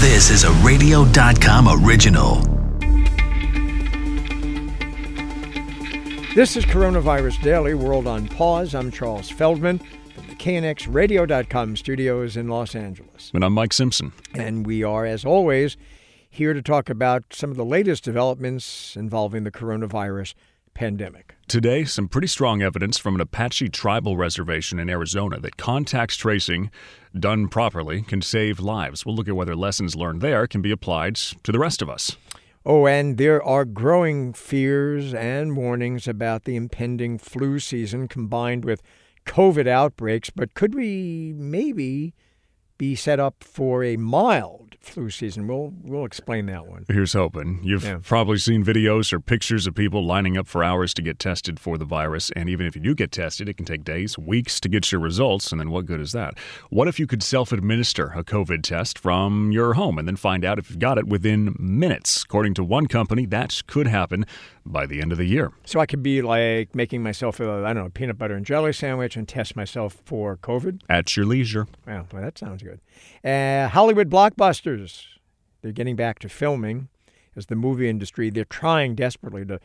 This is a radio.com original. This is Coronavirus Daily World on Pause. I'm Charles Feldman from the KNXRadio.com studios in Los Angeles. And I'm Mike Simpson. And we are, as always, here to talk about some of the latest developments involving the coronavirus pandemic. Today, some pretty strong evidence from an Apache tribal reservation in Arizona that contact tracing done properly can save lives. We'll look at whether lessons learned there can be applied to the rest of us. Oh, and there are growing fears and warnings about the impending flu season combined with COVID outbreaks. But could we maybe be set up for a mild flu season. We'll we'll explain that one. Here's hoping. You've yeah. probably seen videos or pictures of people lining up for hours to get tested for the virus, and even if you do get tested, it can take days, weeks to get your results, and then what good is that? What if you could self-administer a COVID test from your home and then find out if you've got it within minutes? According to one company, that could happen by the end of the year. So I could be like making myself a I don't know peanut butter and jelly sandwich and test myself for COVID at your leisure. Wow, well that sounds good. Uh, Hollywood blockbusters. They're getting back to filming as the movie industry. They're trying desperately to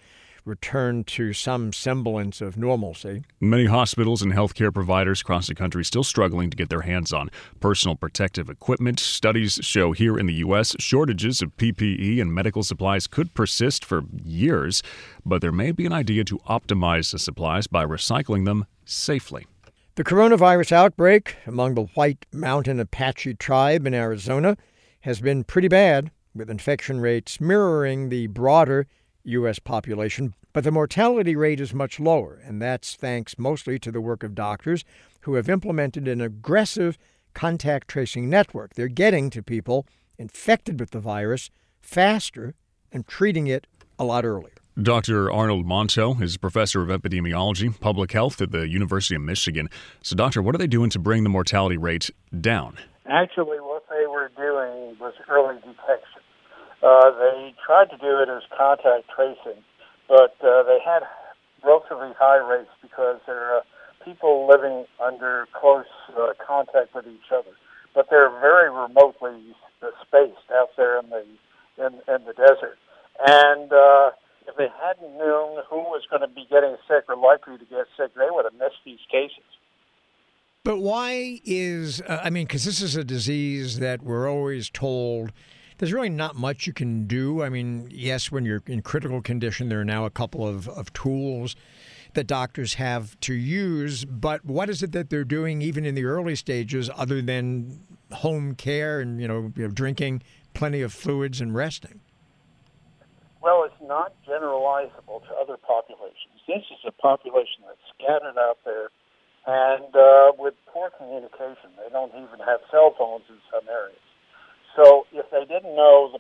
return to some semblance of normalcy. Many hospitals and healthcare providers across the country still struggling to get their hands on personal protective equipment. Studies show here in the U.S. shortages of PPE and medical supplies could persist for years, but there may be an idea to optimize the supplies by recycling them safely. The coronavirus outbreak among the White Mountain Apache tribe in Arizona has been pretty bad, with infection rates mirroring the broader U.S. population. But the mortality rate is much lower, and that's thanks mostly to the work of doctors who have implemented an aggressive contact tracing network. They're getting to people infected with the virus faster and treating it a lot earlier. Dr. Arnold Monto is professor of epidemiology, public health at the University of Michigan. So, doctor, what are they doing to bring the mortality rate down? Actually, what they were doing was early detection. Uh, they tried to do it as contact tracing, but uh, they had relatively high rates because there are people living under close uh, contact with each other. But they're very remotely spaced out there in the in, in the desert, and uh, if they hadn't known who was going to be getting sick or likely to get sick, they would have missed these cases. But why is, uh, I mean, because this is a disease that we're always told there's really not much you can do. I mean, yes, when you're in critical condition, there are now a couple of, of tools that doctors have to use. But what is it that they're doing, even in the early stages, other than home care and you know, you know drinking plenty of fluids and resting? Not generalizable to other populations. This is a population that's scattered out there and uh, with poor communication. They don't even have cell phones in some areas. So if they didn't know the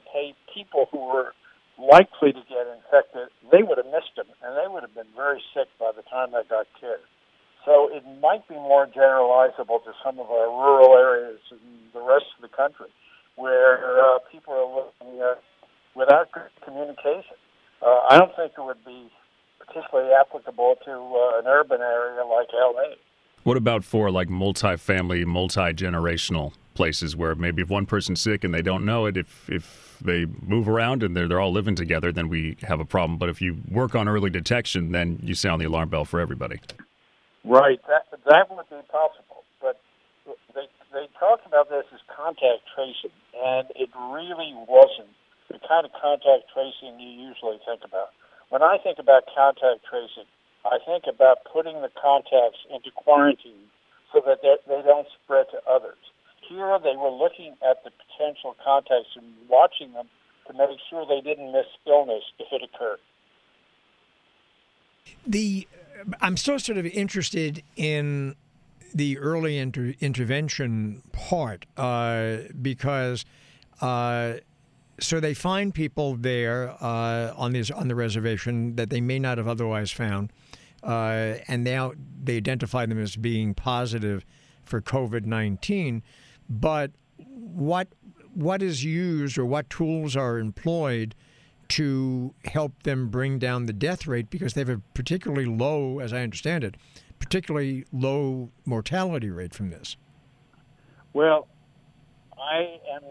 people who were likely to get infected, they would have missed them, and they would have been very sick by the time they got cared. So it might be more generalizable to some of our rural areas and the rest of the country, where uh, people are living without good communication. Uh, I don't think it would be particularly applicable to uh, an urban area like LA. What about for like multi-family, multi-generational places where maybe if one person's sick and they don't know it, if if they move around and they're they're all living together, then we have a problem. But if you work on early detection, then you sound the alarm bell for everybody. Right, that that would be possible. But they they talked about this as contact tracing, and it really wasn't the kind of contact tracing you usually think about. When I think about contact tracing, I think about putting the contacts into quarantine so that they don't spread to others. Here, they were looking at the potential contacts and watching them to make sure they didn't miss illness if it occurred. The I'm still sort of interested in the early inter- intervention part uh, because uh, so they find people there uh, on these on the reservation that they may not have otherwise found, uh, and now they identify them as being positive for COVID nineteen. But what what is used or what tools are employed to help them bring down the death rate because they have a particularly low, as I understand it, particularly low mortality rate from this. Well, I am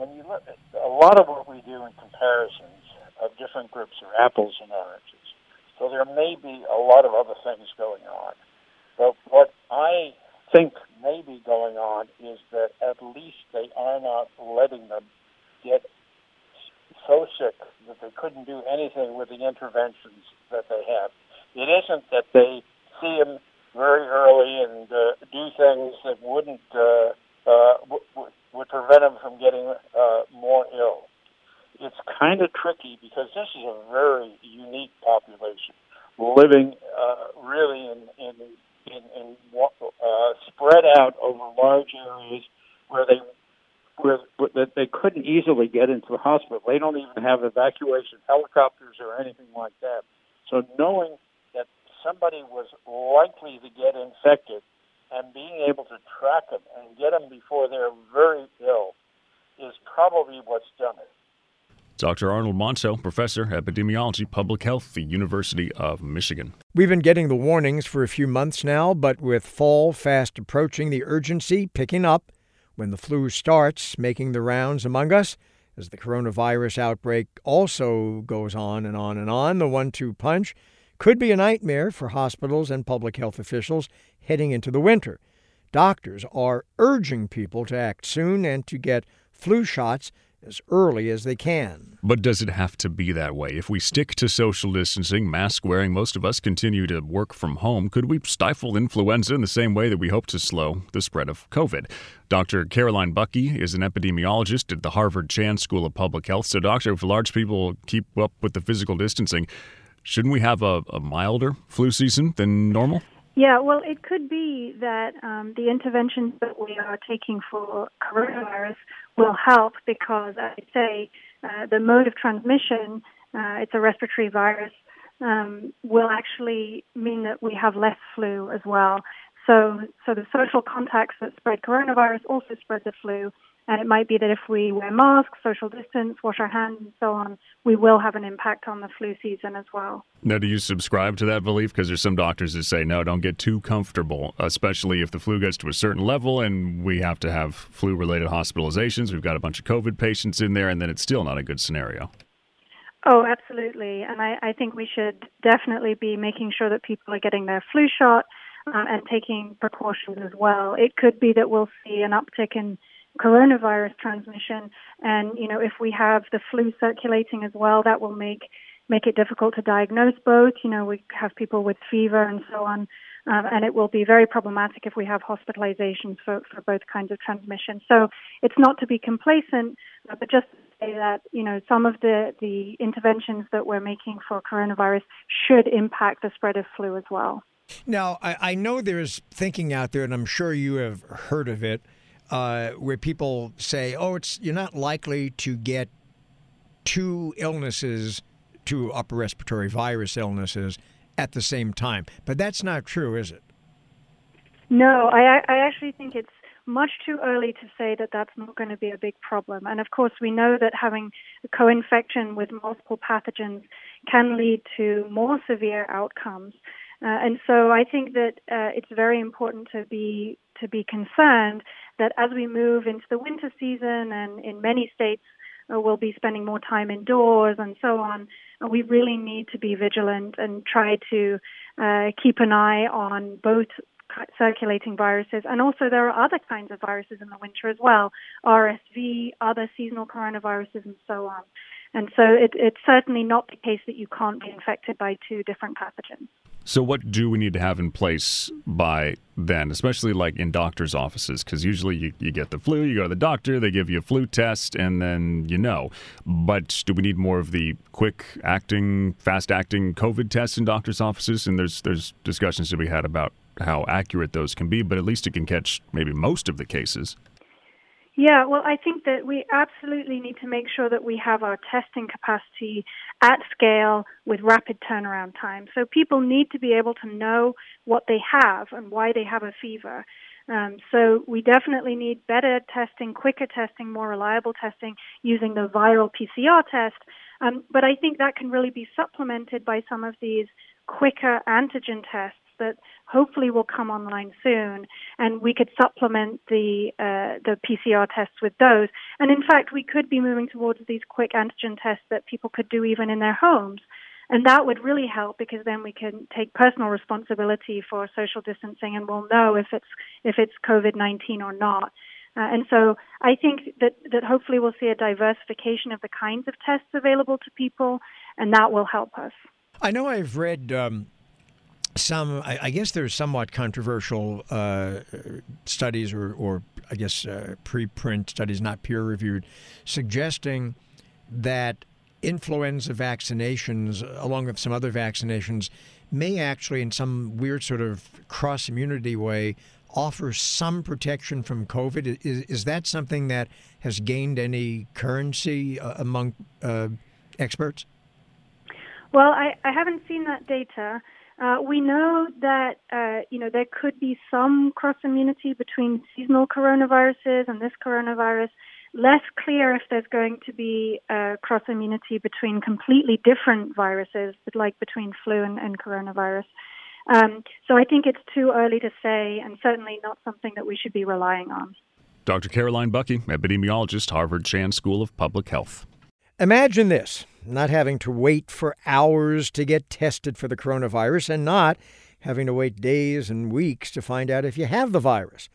when you look at a lot of what we do in comparisons of different groups are apples and oranges. So there may be a lot of other things going on. But what I think may be going on is that at least they are not letting them get so sick that they couldn't do anything with the interventions that they have. It isn't that they see them very early and uh, do things that wouldn't uh, uh, w- would prevent them from getting uh, more ill. It's kind of tricky because this is a very unique population living uh, really in in in, in uh, spread out over large areas where they where that they couldn't easily get into the hospital. They don't even have evacuation helicopters or anything like that. So knowing that somebody was likely to get infected and being able to track them and get them before they're very ill is probably what's done it. Dr. Arnold Monto, Professor, Epidemiology, Public Health, the University of Michigan. We've been getting the warnings for a few months now, but with fall fast approaching, the urgency picking up when the flu starts making the rounds among us. As the coronavirus outbreak also goes on and on and on, the one two punch could be a nightmare for hospitals and public health officials heading into the winter. Doctors are urging people to act soon and to get flu shots as early as they can. But does it have to be that way? If we stick to social distancing, mask wearing, most of us continue to work from home, could we stifle influenza in the same way that we hope to slow the spread of COVID? Dr. Caroline Buckee is an epidemiologist at the Harvard Chan School of Public Health. So, doctor, if large people keep up with the physical distancing, shouldn't we have a, a milder flu season than normal? Yeah, well, it could be that um, the interventions that we are taking for coronavirus will help because, as I say, uh, the mode of transmission, uh, it's a respiratory virus, um, will actually mean that we have less flu as well. So, so the social contacts that spread coronavirus also spread the flu. And it might be that if we wear masks, social distance, wash our hands, and so on, we will have an impact on the flu season as well. Now, do you subscribe to that belief? Because there's some doctors that say, no, don't get too comfortable, especially if the flu gets to a certain level and we have to have flu related hospitalizations. We've got a bunch of COVID patients in there, and then it's still not a good scenario. Oh, absolutely. And I, I think we should definitely be making sure that people are getting their flu shot um, and taking precautions as well. It could be that we'll see an uptick in coronavirus transmission. And, you know, if we have the flu circulating as well, that will make make it difficult to diagnose both. You know, we have people with fever and so on. Um, and it will be very problematic if we have hospitalizations for, for both kinds of transmission. So it's not to be complacent, uh, but just to say that, you know, some of the, the interventions that we're making for coronavirus should impact the spread of flu as well. Now, I, I know there's thinking out there, and I'm sure you have heard of it, uh, where people say, "Oh, it's you're not likely to get two illnesses, two upper respiratory virus illnesses at the same time." But that's not true, is it? No, I, I actually think it's much too early to say that that's not going to be a big problem. And of course, we know that having a co-infection with multiple pathogens can lead to more severe outcomes. Uh, and so I think that uh, it's very important to be to be concerned that as we move into the winter season and in many states uh, we'll be spending more time indoors and so on, we really need to be vigilant and try to uh, keep an eye on both circulating viruses and also there are other kinds of viruses in the winter as well, RSV, other seasonal coronaviruses and so on. And so it, it's certainly not the case that you can't be infected by two different pathogens. So, what do we need to have in place by then, especially like in doctors' offices? Because usually you, you get the flu, you go to the doctor, they give you a flu test, and then you know. But do we need more of the quick acting, fast acting COVID tests in doctors' offices? And there's there's discussions to be had about how accurate those can be, but at least it can catch maybe most of the cases. Yeah, well, I think that we absolutely need to make sure that we have our testing capacity at scale with rapid turnaround time. So people need to be able to know what they have and why they have a fever. Um, so we definitely need better testing, quicker testing, more reliable testing using the viral PCR test. Um, but I think that can really be supplemented by some of these quicker antigen tests that hopefully will come online soon, and we could supplement the uh, the PCR tests with those. And in fact, we could be moving towards these quick antigen tests that people could do even in their homes. And that would really help because then we can take personal responsibility for social distancing and we'll know if it's if it's COVID nineteen or not. Uh, and so I think that, that hopefully we'll see a diversification of the kinds of tests available to people, and that will help us. I know I've read um, some, I, I, guess there's somewhat controversial uh, studies or, or, I guess uh, preprint studies, not peer reviewed, suggesting that influenza vaccinations, along with some other vaccinations, may actually, in some weird sort of cross immunity way, offer some protection from COVID. Is, is that something that has gained any currency uh, among uh, experts? Well, I, I haven't seen that data. Uh, we know that uh, you know there could be some cross immunity between seasonal coronaviruses and this coronavirus less clear if there's going to be uh, cross immunity between completely different viruses, like between flu and, and coronavirus. Um, so I think it's too early to say, and certainly not something that we should be relying on. Dr. Caroline Buckee, epidemiologist, Harvard Chan School of Public Health. Imagine this not having to wait for hours to get tested for the coronavirus and not having to wait days and weeks to find out if you have the virus.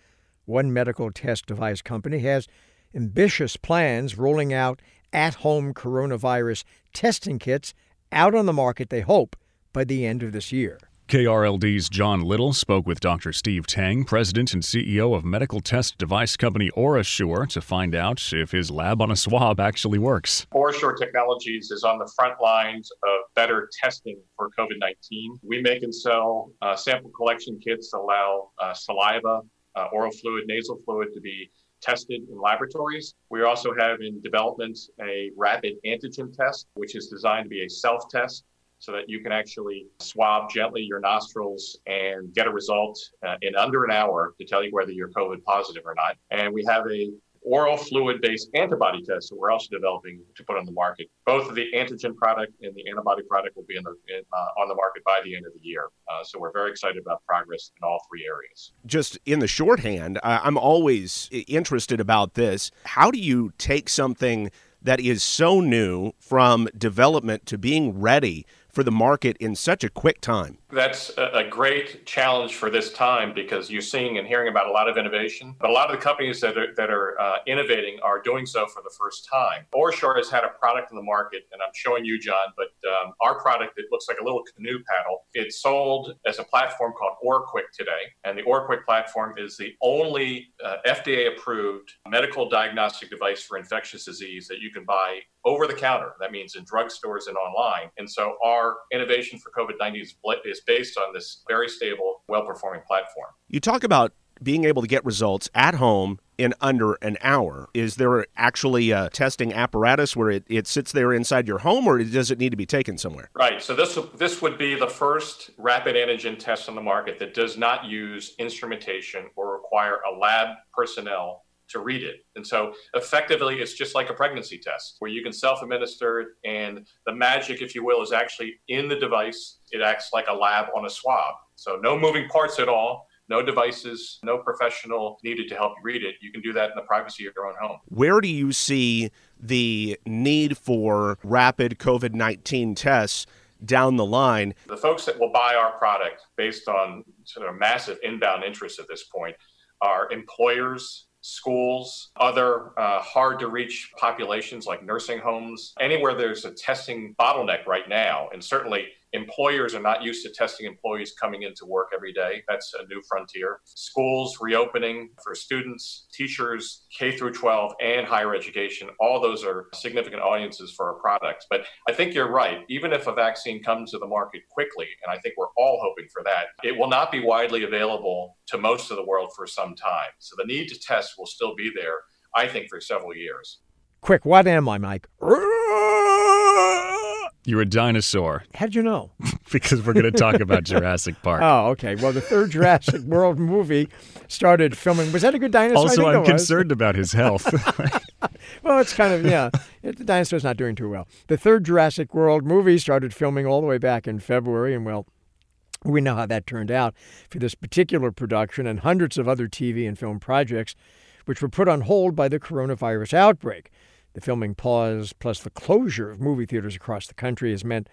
One medical test device company has ambitious plans rolling out at home coronavirus testing kits out on the market, they hope, by the end of this year. KRLD's John Little spoke with Dr. Steve Tang, president and CEO of medical test device company OraSure, to find out if his lab on a swab actually works. OraSure Technologies is on the front lines of better testing for COVID 19. We make and sell uh, sample collection kits that allow uh, saliva, uh, oral fluid, nasal fluid to be tested in laboratories. We also have in development a rapid antigen test, which is designed to be a self test so that you can actually swab gently your nostrils and get a result uh, in under an hour to tell you whether you're COVID positive or not. And we have a oral fluid based antibody test that we're also developing to put on the market. Both the antigen product and the antibody product will be in the, in, uh, on the market by the end of the year. Uh, so we're very excited about progress in all three areas. Just in the shorthand, I'm always interested about this. How do you take something that is so new from development to being ready for the market in such a quick time? That's a great challenge for this time because you're seeing and hearing about a lot of innovation, but a lot of the companies that are, that are uh, innovating are doing so for the first time. OraSure has had a product in the market, and I'm showing you, John, but um, our product, it looks like a little canoe paddle. It's sold as a platform called OraQuick today, and the OraQuick platform is the only uh, FDA approved medical diagnostic device for infectious disease that you can buy over the counter. That means in drugstores and online. And so our innovation for COVID 19 is, is based on this very stable, well performing platform. You talk about being able to get results at home in under an hour. Is there actually a testing apparatus where it, it sits there inside your home, or does it need to be taken somewhere? Right. So this this would be the first rapid antigen test on the market that does not use instrumentation or require a lab personnel to read it. And so effectively, it's just like a pregnancy test where you can self administer it. And the magic, if you will, is actually in the device. It acts like a lab on a swab. So no moving parts at all. No devices, no professional needed to help you read it. You can do that in the privacy of your own home. Where do you see the need for rapid COVID 19 tests down the line? The folks that will buy our product based on sort of massive inbound interest at this point are employers, schools, other uh, hard to reach populations like nursing homes, anywhere there's a testing bottleneck right now. And certainly Employers are not used to testing employees coming into work every day. That's a new frontier. Schools reopening for students, teachers, K through 12, and higher education. All those are significant audiences for our products. But I think you're right. Even if a vaccine comes to the market quickly, and I think we're all hoping for that, it will not be widely available to most of the world for some time. So the need to test will still be there, I think, for several years. Quick, what am I, Mike? You're a dinosaur. How'd you know? because we're going to talk about Jurassic Park. Oh, okay. Well, the third Jurassic World movie started filming. Was that a good dinosaur? Also, I'm concerned about his health. well, it's kind of, yeah. The dinosaur's not doing too well. The third Jurassic World movie started filming all the way back in February, and well, We know how that turned out for this particular production and hundreds of other TV and film projects, which were put on hold by the coronavirus outbreak. The filming pause, plus the closure of movie theaters across the country, has meant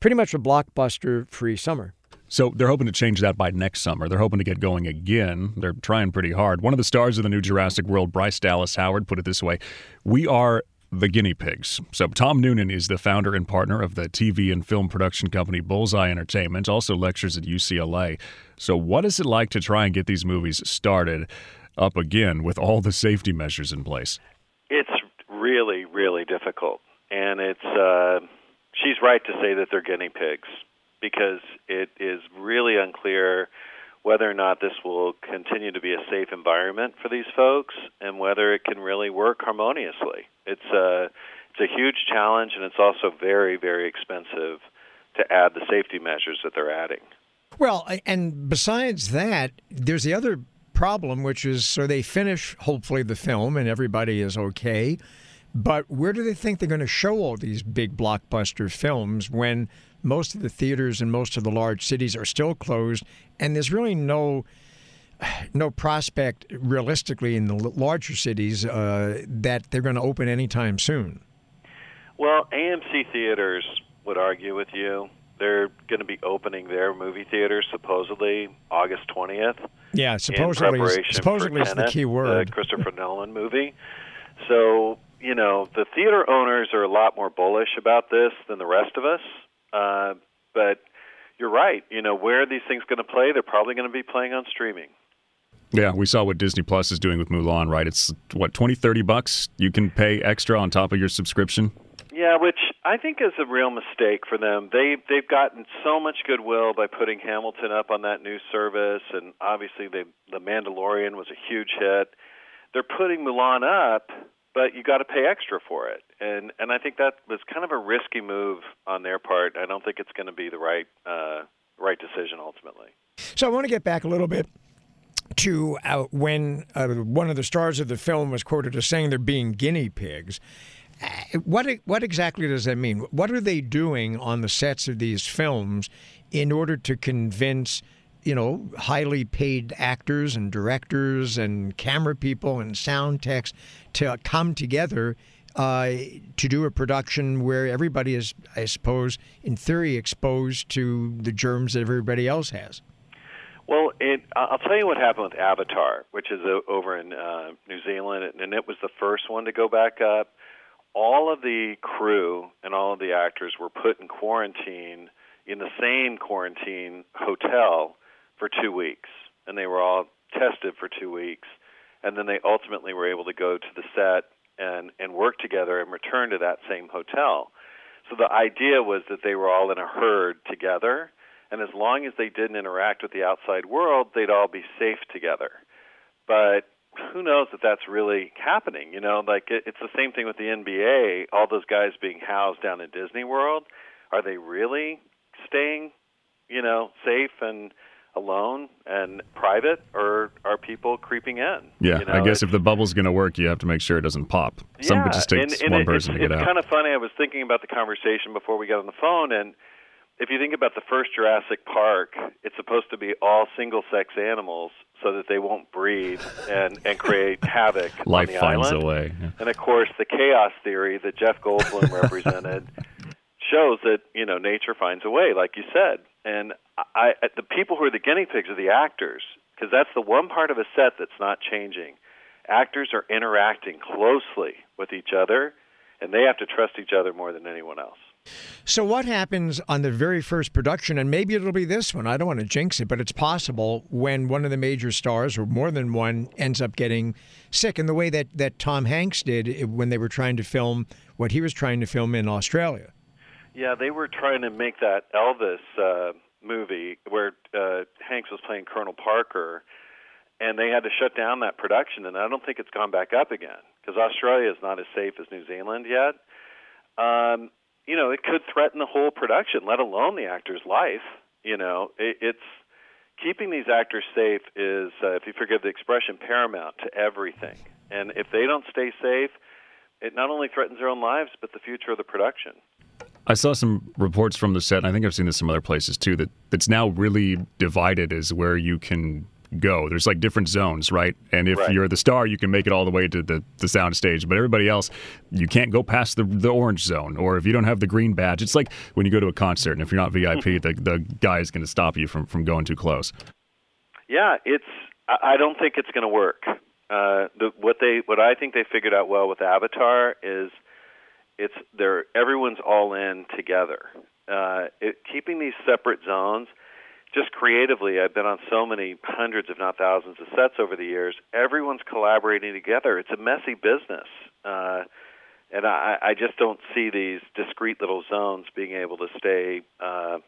pretty much a blockbuster free summer. So they're hoping to change that by next summer. They're hoping to get going again. They're trying pretty hard. One of the stars of the new Jurassic World, Bryce Dallas Howard, put it this way We are the guinea pigs. So, Tom Nunan is the founder and partner of the TV and film production company Bullseye Entertainment, also lectures at UCLA. So, what is it like to try and get these movies started up again with all the safety measures in place? Really, really difficult. And it's, uh, she's right to say that they're guinea pigs because it is really unclear whether or not this will continue to be a safe environment for these folks and whether it can really work harmoniously. It's a it's a huge challenge and it's also very very expensive to add the safety measures that they're adding. Well, and besides that, there's the other problem which is so they finish hopefully the film and everybody is okay. But where do they think they're going to show all these big blockbuster films when most of the theaters in most of the large cities are still closed, and there's really no no prospect realistically in the larger cities uh, that they're going to open anytime soon. Well, AMC theaters would argue with you. They're going to be opening their movie theaters supposedly August 20th. Yeah, supposedly, supposedly is the key word. The Christopher Nolan movie. So, you know, the theater owners are a lot more bullish about this than the rest of us. Uh, but you're right. You know, where are these things going to play? They're probably going to be playing on streaming. Yeah, we saw what Disney Plus is doing with Mulan, right? It's what 20, 30 bucks you can pay extra on top of your subscription. Yeah, which I think is a real mistake for them. They they've gotten so much goodwill by putting Hamilton up on that new service, and obviously they, the Mandalorian was a huge hit. They're putting Mulan up, but you got to pay extra for it, and and I think that was kind of a risky move on their part. I don't think it's going to be the right uh, right decision ultimately. So I want to get back a little bit to uh, when uh, one of the stars of the film was quoted as saying they're being guinea pigs. Uh, what what exactly does that mean? What are they doing on the sets of these films in order to convince you know, highly paid actors and directors and camera people and sound techs to come together uh, to do a production where everybody is, I suppose, in theory, exposed to the germs that everybody else has. Well, it, I'll tell you what happened with Avatar, which is uh, over in uh, New Zealand, and it was the first one to go back up. All of the crew and all of the actors were put in quarantine in the same quarantine hotel for two weeks, and they were all tested for two weeks, and then they ultimately were able to go to the set and and work together and return to that same hotel. So the idea was that they were all in a herd together, and as long as they didn't interact with the outside world, they'd all be safe together. But who knows if that's really happening? You know, like it, it's the same thing with the NBA. All those guys being housed down in Disney World, are they really staying, you know, safe and alone and private, or are people creeping in? Yeah, you know, I guess if the bubble's going to work, you have to make sure it doesn't pop. Yeah, Some it just takes and, and one it, person it's, to get it's out. kind of funny. I was thinking about the conversation before we got on the phone, and if you think about the first Jurassic Park, it's supposed to be all single-sex animals so that they won't breed and and create havoc Life on the finds island. a way. Yeah. And of course, the chaos theory that Jeff Goldblum represented shows that you know nature finds a way, like you said. And I, I the people who are the guinea pigs are the actors, because that's the one part of a set that's not changing. Actors are interacting closely with each other, and they have to trust each other more than anyone else. So, what happens on the very first production, and maybe it'll be this one? I don't want to jinx it, but it's possible when one of the major stars, or more than one, ends up getting sick in the way that, that Tom Hanks did when they were trying to film what he was trying to film in Australia. Yeah, they were trying to make that Elvis uh, movie where uh, Hanks was playing Colonel Parker, and they had to shut down that production. And I don't think it's gone back up again because Australia is not as safe as New Zealand yet. Um, you know, it could threaten the whole production, let alone the actor's life. You know, it, it's keeping these actors safe is, uh, if you forgive the expression, paramount to everything. And if they don't stay safe, it not only threatens their own lives, but the future of the production. I saw some reports from the set, and I think I've seen this some other places too, that it's now really divided as where you can go. There's like different zones, right? And if Right. you're the star, you can make it all the way to the, the sound stage. But everybody else, you can't go past the, the orange zone. Or if you don't have the green badge, it's like when you go to a concert, and if you're not VIP, the, the guy is going to stop you from, from going too close. Yeah, it's. I I don't think it's going to work. Uh, the, what they, what I think they figured out well with Avatar is, it's they're everyone's all in together. Uh, it, keeping these separate zones, just creatively, I've been on so many hundreds, if not thousands, of sets over the years. Everyone's collaborating together. It's a messy business. Uh, and I, I just don't see these discrete little zones being able to stay uh,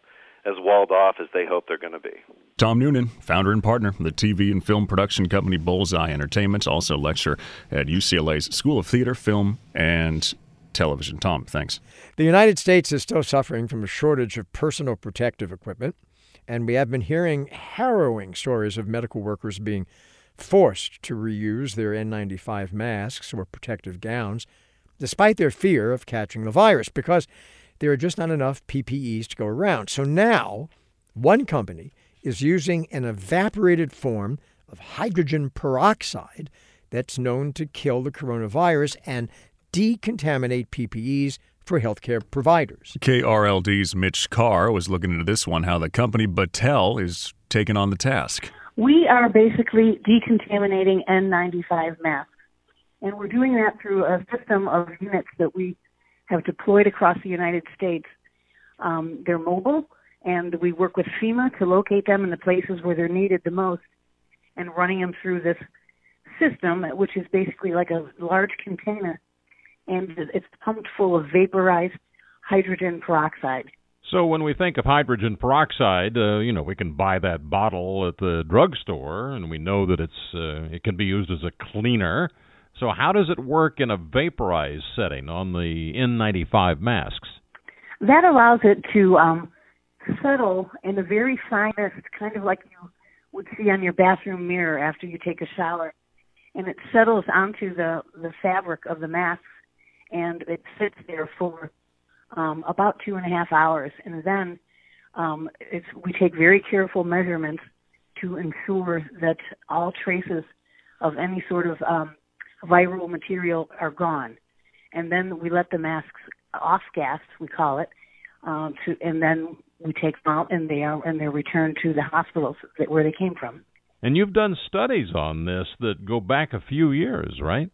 as walled off as they hope they're going to be. Tom Nunan, founder and partner of the TV and film production company Bullseye Entertainment, also lecturer at UCLA's School of Theater, Film, and Television. Tom, thanks. The United States is still suffering from a shortage of personal protective equipment, and we have been hearing harrowing stories of medical workers being forced to reuse their N95 masks or protective gowns, despite their fear of catching the virus, because there are just not enough PPEs to go around. So now, one company is using an evaporated form of hydrogen peroxide that's known to kill the coronavirus and decontaminate PPEs for healthcare providers. KRLD's Mitch Carr was looking into this one, how the company Battelle is taking on the task. We are basically decontaminating N95 masks. And we're doing that through a system of units that we have deployed across the United States. Um, they're mobile, and we work with FEMA to locate them in the places where they're needed the most and running them through this system, which is basically like a large container. And it's pumped full of vaporized hydrogen peroxide. So when we think of hydrogen peroxide, uh, you know, we can buy that bottle at the drugstore, and we know that it's uh, it can be used as a cleaner. So how does it work in a vaporized setting on the N95 masks? That allows it to um, settle in the very finest, kind of like you would see on your bathroom mirror after you take a shower, and it settles onto the the fabric of the mask, and it sits there for um, about two and a half hours, and then um, it's, we take very careful measurements to ensure that all traces of any sort of um, viral material are gone, and then we let the masks off gas, we call it, um, to, and then we take them out, and they are and they're returned to the hospitals that, where they came from. And you've done studies on this that go back a few years, right?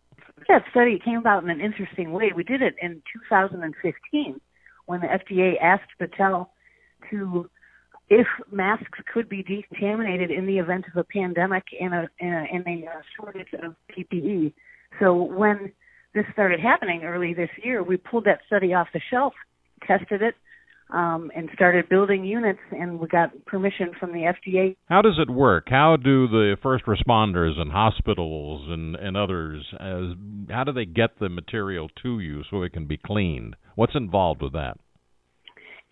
That study came about in an interesting way. We did it in 2015 when the FDA asked Battelle to, if masks could be decontaminated in the event of a pandemic and a, and a, uh, shortage of PPE. So when this started happening early this year, we pulled that study off the shelf, tested it, um, and started building units, and we got permission from the FDA. How does it work? How do the first responders and hospitals and, and others, as, how do they get the material to you so it can be cleaned? What's involved with that?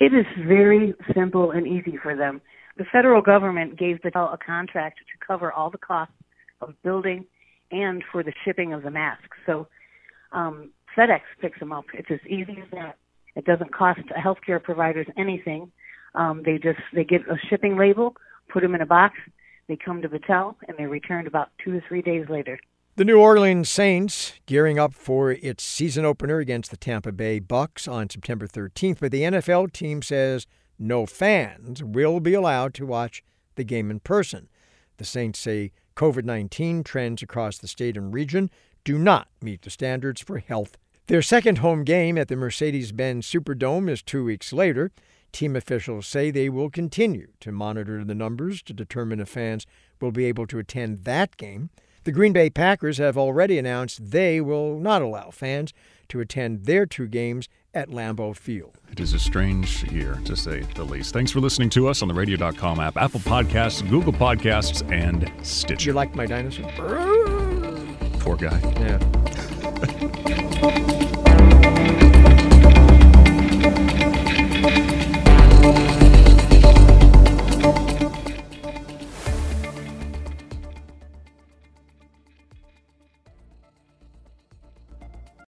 It is very simple and easy for them. The federal government gave Battelle a contract to cover all the costs of building and for the shipping of the masks. So um, FedEx picks them up. It's as easy as that. It doesn't cost healthcare providers anything. Um, they just they get a shipping label, put them in a box, they come to Battelle, and they're returned about two to three days later. The New Orleans Saints gearing up for its season opener against the Tampa Bay Bucs on September 13th, but the NFL team says no fans will be allowed to watch the game in person. The Saints say COVID 19 trends across the state and region do not meet the standards for health. Their second home game at the Mercedes Benz Superdome is two weeks later. Team officials say they will continue to monitor the numbers to determine if fans will be able to attend that game. The Green Bay Packers have already announced they will not allow fans to attend their two games at Lambeau Field. It is a strange year, to say the least. Thanks for listening to us on the radio.com app, Apple Podcasts, Google Podcasts, and Stitcher. you like my dinosaur? Poor guy. Yeah.